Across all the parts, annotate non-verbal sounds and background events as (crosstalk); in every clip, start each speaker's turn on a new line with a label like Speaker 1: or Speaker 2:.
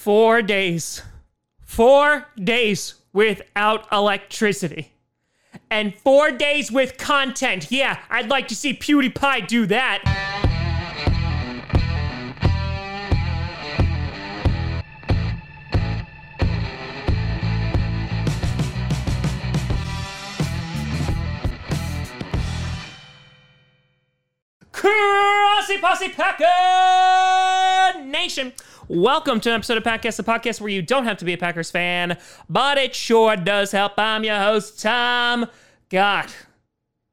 Speaker 1: Four days. Four days without electricity. And four days with content. Yeah, I'd like to see PewDiePie do that. Grossi Posse Posse Packer Nation. Welcome to an episode of Packcast, the podcast where you don't have to be a Packers fan, but it sure does help. I'm your host, Tom. God,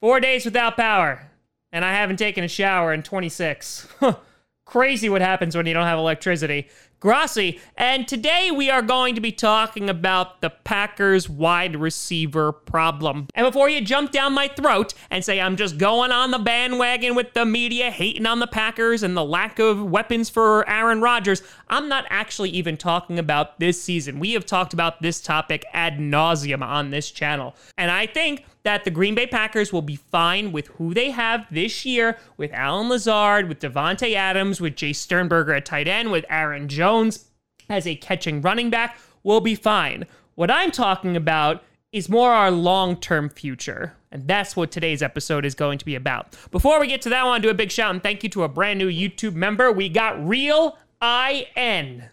Speaker 1: four days without power, and I haven't taken a shower in 26. (laughs) Crazy what happens when you don't have electricity. Grossi, and today we are going to be talking about the Packers wide receiver problem. And before you jump down my throat and say I'm just going on the bandwagon with the media hating on the Packers and the lack of weapons for Aaron Rodgers, I'm not actually even talking about this season. We have talked about this topic ad nauseum on this channel. And I think that the Green Bay Packers will be fine with who they have this year with Allen Lazard, with Davante Adams, with Jace Sternberger at tight end, with Aaron Jones as a catching running back. We'll be fine. What I'm talking about is more our long term future. And that's what today's episode is going to be about. Before we get to that, I want to do a big shout and thank you to a brand new YouTube member. We got Real IN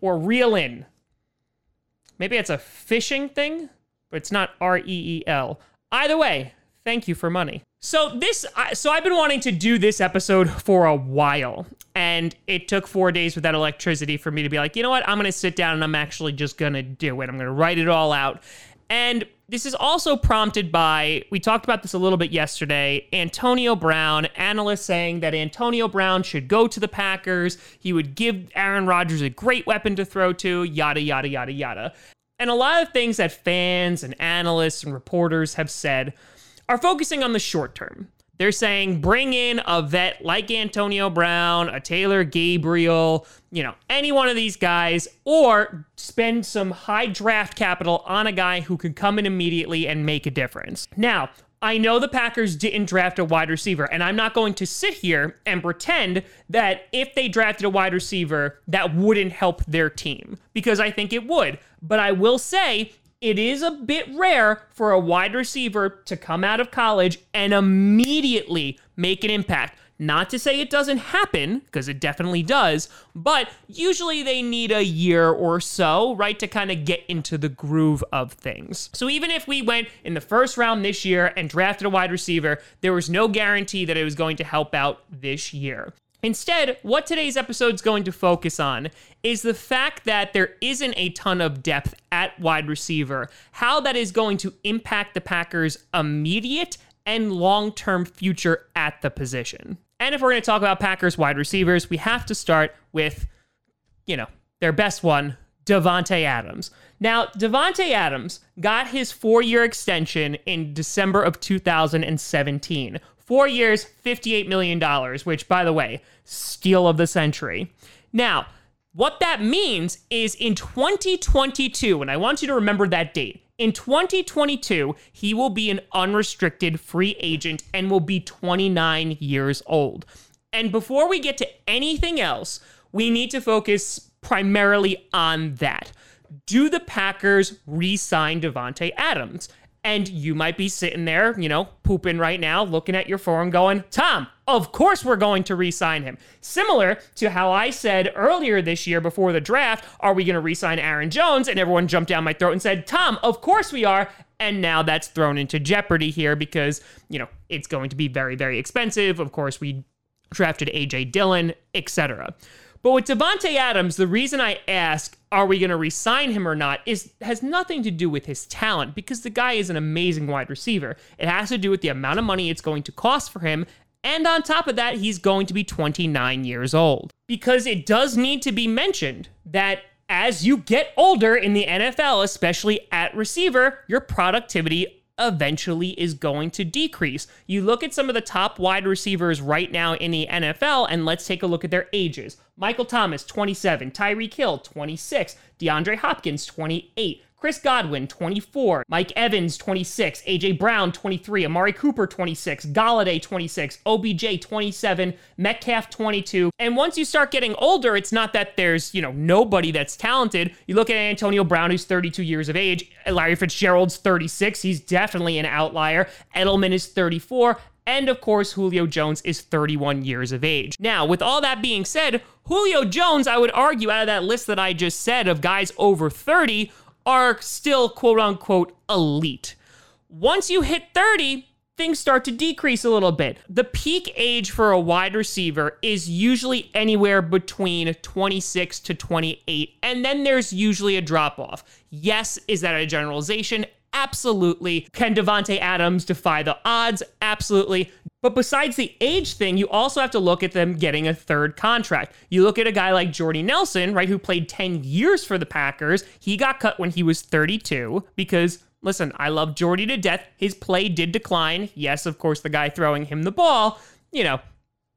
Speaker 1: or Real In. Maybe it's a fishing thing, but it's not R E E L. Either way, thank you for money. So this so I've been wanting to do this episode for a while and it took 4 days without electricity for me to be like, "You know what? I'm to sit down and I'm actually just to do it. I'm to write it all out." And this is also prompted by, we talked about this a little bit yesterday, Antonio Brown, analysts saying that Antonio Brown should go to the Packers. He would give Aaron Rodgers a great weapon to throw to, yada, yada, yada, yada. And a lot of things that fans and analysts and reporters have said are focusing on the short term. They're saying bring in a vet like Antonio Brown, a Taylor Gabriel, you know, any one of these guys, or spend some high draft capital on a guy who can come in immediately and make a difference. Now, I know the Packers didn't draft a wide receiver, and I'm not going to sit here and pretend that if they drafted a wide receiver, that wouldn't help their team, because I think it would. But I will say it is a bit rare for a wide receiver to come out of college and immediately make an impact. Not to say it doesn't happen, because it definitely does, but usually they need a year or so, right, to kind of get into the groove of things. So even if we went in the first round this year and drafted a wide receiver, there was no guarantee that it was going to help out this year. Instead, what today's episode is going to focus on is the fact that there isn't a ton of depth at wide receiver, how that is going to impact the Packers' immediate and long term future at the position. And if we're going to talk about Packers wide receivers, we have to start with, you know, their best one, Davante Adams. Now, Davante Adams got his four year extension in December of 2017. Four years, $58 million, which, by the way, steal of the century. Now, what that means is in 2022, and I want you to remember that date. In 2022, he will be an unrestricted free agent and will be 29 years old. And before we get to anything else, we need to focus primarily on that. Do the Packers re sign Davante Adams? And you might be sitting there, you know, pooping right now, looking at your phone going, Tom, of course we're going to re sign him. Similar to how I said earlier this year before the draft, are we going to re sign Aaron Jones? And everyone jumped down my throat and said, Tom, of course we are. And now that's thrown into jeopardy here because, you know, it's going to be very, very expensive. Of course, we drafted AJ Dillon, etc. But with Davante Adams, the reason I ask, are we going to resign him or not, is has nothing to do with his talent because the guy is an amazing wide receiver. It has to do with the amount of money it's going to cost for him. And on top of that, he's going to be 29 years old. Because it does need to be mentioned that as you get older in the NFL, especially at receiver, your productivity eventually is going to decrease. You look at some of the top wide receivers right now in the NFL, and let's take a look at their ages. Michael Thomas, 27, Tyreek Hill, 26, DeAndre Hopkins, 28, Chris Godwin, 24. Mike Evans, 26. AJ Brown, 23. Amari Cooper, 26. Golladay, 26. OBJ, 27. Metcalf, 22. And once you start getting older, it's not that there's, you know, nobody that's talented. You look at Antonio Brown, who's 32 years of age. Larry Fitzgerald's 36. He's definitely an outlier. Edelman is 34. And of course, Julio Jones is 31 years of age. Now, with all that being said, Julio Jones, I would argue, out of that list that I just said of guys over 30, are still quote unquote elite. Once you hit 30, things start to decrease a little bit. The peak age for a wide receiver is usually anywhere between 26 to 28, and then there's usually a drop off. Yes, is that a generalization? Absolutely. Can Davante Adams defy the odds? Absolutely. But besides the age thing, you also have to look at them getting a third contract. You look at a guy like Jordy Nelson, right, who played 10 years for the Packers. He got cut when he was 32 because listen, I love Jordy to death. His play did decline. Yes, of course, the guy throwing him the ball, you know,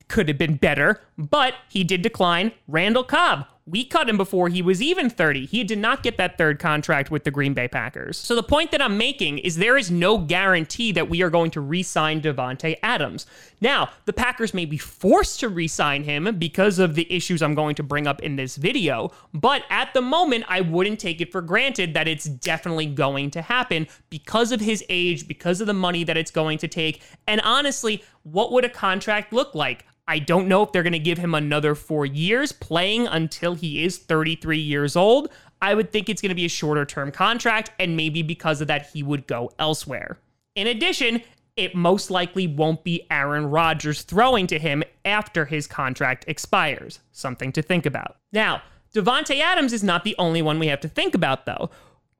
Speaker 1: could have been better, but he did decline. Randall Cobb, we cut him before he was even 30. He did not get that third contract with the Green Bay Packers. So the point that I'm making is there is no guarantee that we are going to re-sign Davante Adams. Now, the Packers may be forced to re-sign him because of the issues I'm going to bring up in this video, but at the moment I wouldn't take it for granted that it's definitely going to happen because of his age, because of the money that it's going to take, and honestly, what would a contract look like? I don't know if they're going to give him another four years playing until he is 33 years old. I would think it's going to be a shorter term contract, and maybe because of that, he would go elsewhere. In addition, it most likely won't be Aaron Rodgers throwing to him after his contract expires. Something to think about. Now, Davante Adams is not the only one we have to think about, though.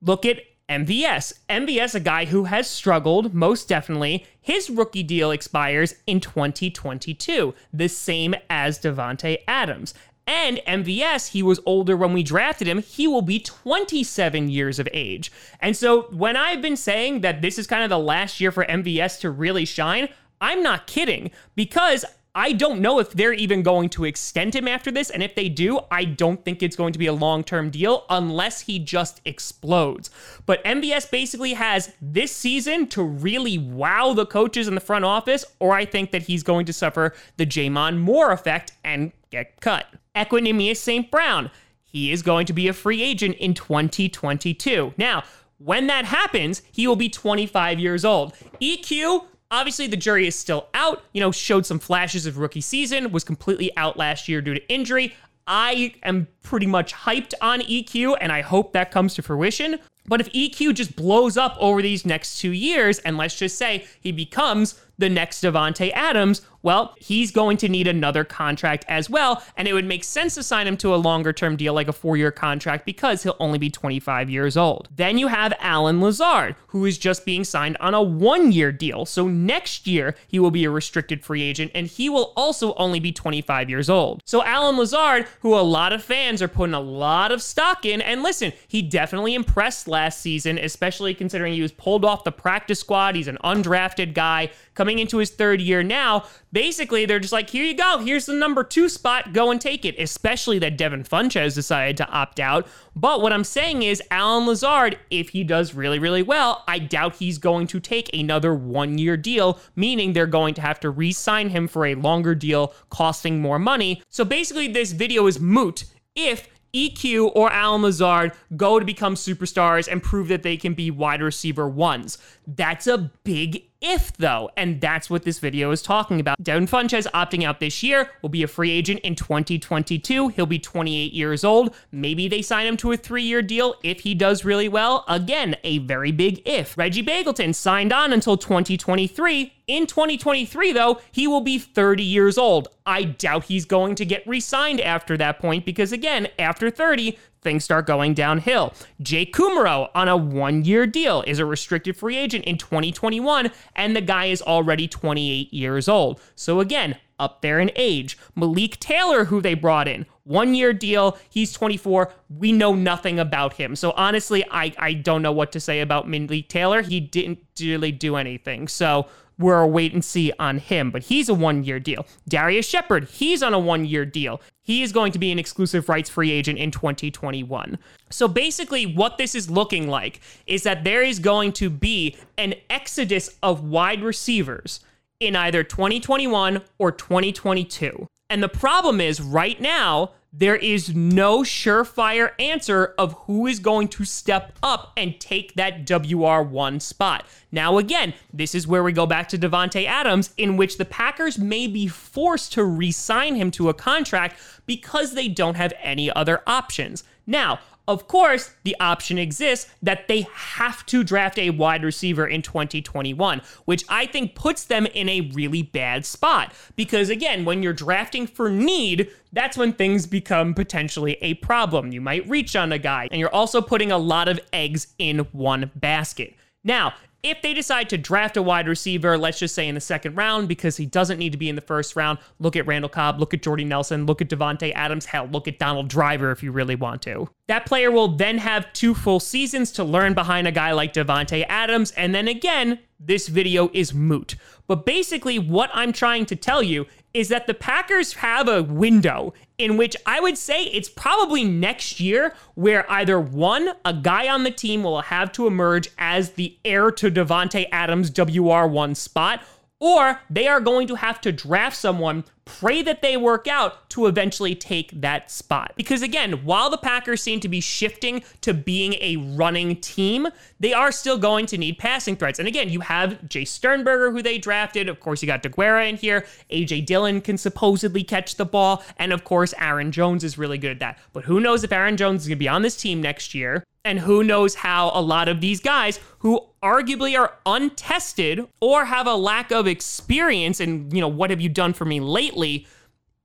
Speaker 1: Look at MVS. MVS, a guy who has struggled, most definitely. His rookie deal expires in 2022, the same as Davante Adams. And MVS, he was older when we drafted him. He will be 27 years of age. And so when I've been saying that this is kind of the last year for MVS to really shine, I'm not kidding because I don't know if they're even going to extend him after this. And if they do, I don't think it's going to be a long term deal unless he just explodes. But MVS basically has this season to really wow the coaches in the front office, or I think that he's going to suffer the J'Mon Moore effect and get cut. Equanimeous St. Brown. He is going to be a free agent in 2022. Now, when that happens, he will be 25 years old. EQ, Obviously, the jury is still out. You know, showed some flashes of rookie season, was completely out last year due to injury. I am pretty much hyped on EQ, and I hope that comes to fruition. But if EQ just blows up over these next two years, and let's just say he becomes the next Davante Adams, well, he's going to need another contract as well, and it would make sense to sign him to a longer term deal like a four year contract because he'll only be 25 years old. Then you have Allen Lazard, who is just being signed on a one year deal. So next year, he will be a restricted free agent, and he will also only be 25 years old. So Allen Lazard, who a lot of fans are putting a lot of stock in, and listen, he definitely impressed last season, especially considering he was pulled off the practice squad. He's an undrafted guy coming into his third year now basically they're just like, here you go, here's the number two spot, go and take it. Especially that Devin Funchess decided to opt out. But what I'm saying is, Allen Lazard, if he does really, really well, I doubt he's going to take another one year deal, meaning they're going to have to re sign him for a longer deal, costing more money. So basically, this video is moot if EQ or Allen Lazard go to become superstars and prove that they can be wide receiver ones. That's a big if though, and that's what this video is talking about. Devin Funchess opting out this year will be a free agent in 2022. He'll be 28 years old. Maybe they sign him to a three-year deal if he does really well. Again, a very big if. Reggie Begelton signed on until 2023. In 2023, though, he will be 30 years old. I doubt he's going to get re signed after that point because, again, after 30, things start going downhill. Jake Kumerow on a one year deal is a restricted free agent in 2021, and the guy is already 28 years old. So again, up there in age. Malik Taylor, who they brought in, one year deal. He's 24. We know nothing about him. So honestly, I, I don't know what to say about Malik Taylor. He didn't really do anything. So we're a wait and see on him, but he's a one year deal. Darrius Shepherd, he's on a one year deal. He is going to be an exclusive rights free agent in 2021. So basically, what this is looking like is that there is going to be an exodus of wide receivers in either 2021 or 2022. And the problem is, right now, there is no surefire answer of who is going to step up and take that WR1 spot. Now, again, this is where we go back to Davante Adams, in which the Packers may be forced to re sign him to a contract because they don't have any other options. Now, of course, the option exists that they have to draft a wide receiver in 2021, which I think puts them in a really bad spot. Because again, when you're drafting for need, that's when things become potentially a problem. You might reach on a guy, and you're also putting a lot of eggs in one basket. Now, if they decide to draft a wide receiver, let's just say in the second round, because he doesn't need to be in the first round, look at Randall Cobb, look at Jordy Nelson, look at Davante Adams, hell, look at Donald Driver if you really want to. That player will then have two full seasons to learn behind a guy like Davante Adams, and then again, this video is moot. But basically, what I'm trying to tell you is that the Packers have a window in which I would say it's probably next year where either one, a guy on the team will have to emerge as the heir to Davante Adams' WR1 spot, or they are going to have to draft someone, pray that they work out to eventually take that spot. Because again, while the Packers seem to be shifting to being a running team, they are still going to need passing threats. And again, you have Jace Sternberger, who they drafted. Of course, you got DeGuara in here. AJ Dillon can supposedly catch the ball. And of course, Aaron Jones is really good at that. But who knows if Aaron Jones is going to be on this team next year? And who knows how a lot of these guys who arguably are untested or have a lack of experience and, you know, what have you done for me lately?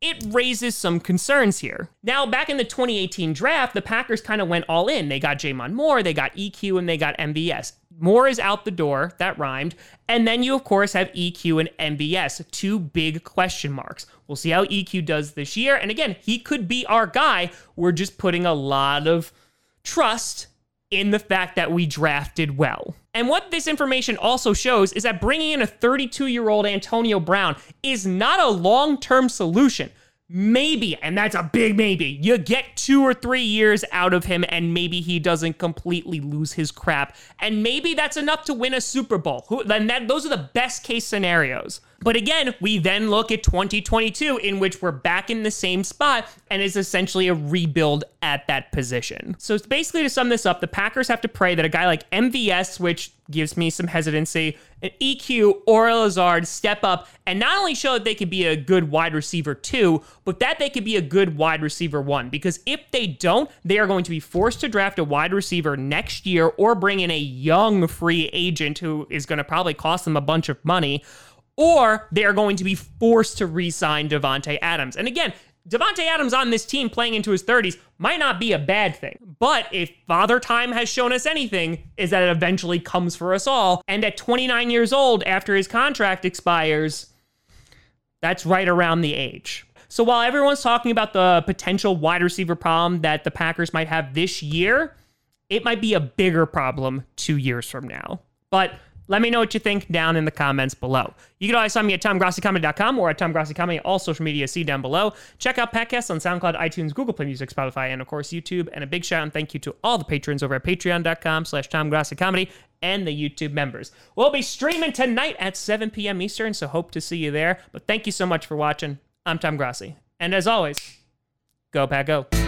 Speaker 1: It raises some concerns here. Now, back in the 2018 draft, the Packers kind of went all in. They got J'Mon Moore, they got EQ, and they got MVS. Moore is out the door, that rhymed. And then you, of course, have EQ and MVS, two big question marks. We'll see how EQ does this year. And again, he could be our guy. We're just putting a lot of trust in the fact that we drafted well. And what this information also shows is that bringing in a 32 year old Antonio Brown is not a long term solution. Maybe, and that's a big maybe, you get two or three years out of him, and maybe he doesn't completely lose his crap. And maybe that's enough to win a Super Bowl. Then that those are the best case scenarios. But again, we then look at 2022, in which we're back in the same spot and is essentially a rebuild at that position. So it's basically, to sum this up, the Packers have to pray that a guy like MVS, which gives me some hesitancy, an EQ or a Lazard step up and not only show that they could be a good wide receiver two, but that they could be a good wide receiver one. Because if they don't, they are going to be forced to draft a wide receiver next year or bring in a young free agent who is going to probably cost them a bunch of money or they are going to be forced to re-sign Davante Adams. And again, Davante Adams on this team playing into his 30s might not be a bad thing. But if Father Time has shown us anything, is that it eventually comes for us all. And at 29 years old, after his contract expires, that's right around the age. So while everyone's talking about the potential wide receiver problem that the Packers might have this year, it might be a bigger problem two years from now. But let me know what you think down in the comments below. You can always find me at TomGrossiComedy.com or at TomGrossiComedy, all social media, see down below. Check out podcasts on SoundCloud, iTunes, Google Play Music, Spotify, and of course YouTube. And a big shout out and thank you to all the patrons over at patreon.com slash TomGrossiComedy and the YouTube members. We'll be streaming tonight at 7 p.m. Eastern, so hope to see you there. But thank you so much for watching. I'm Tom Grossi. And as always, go Pack Go.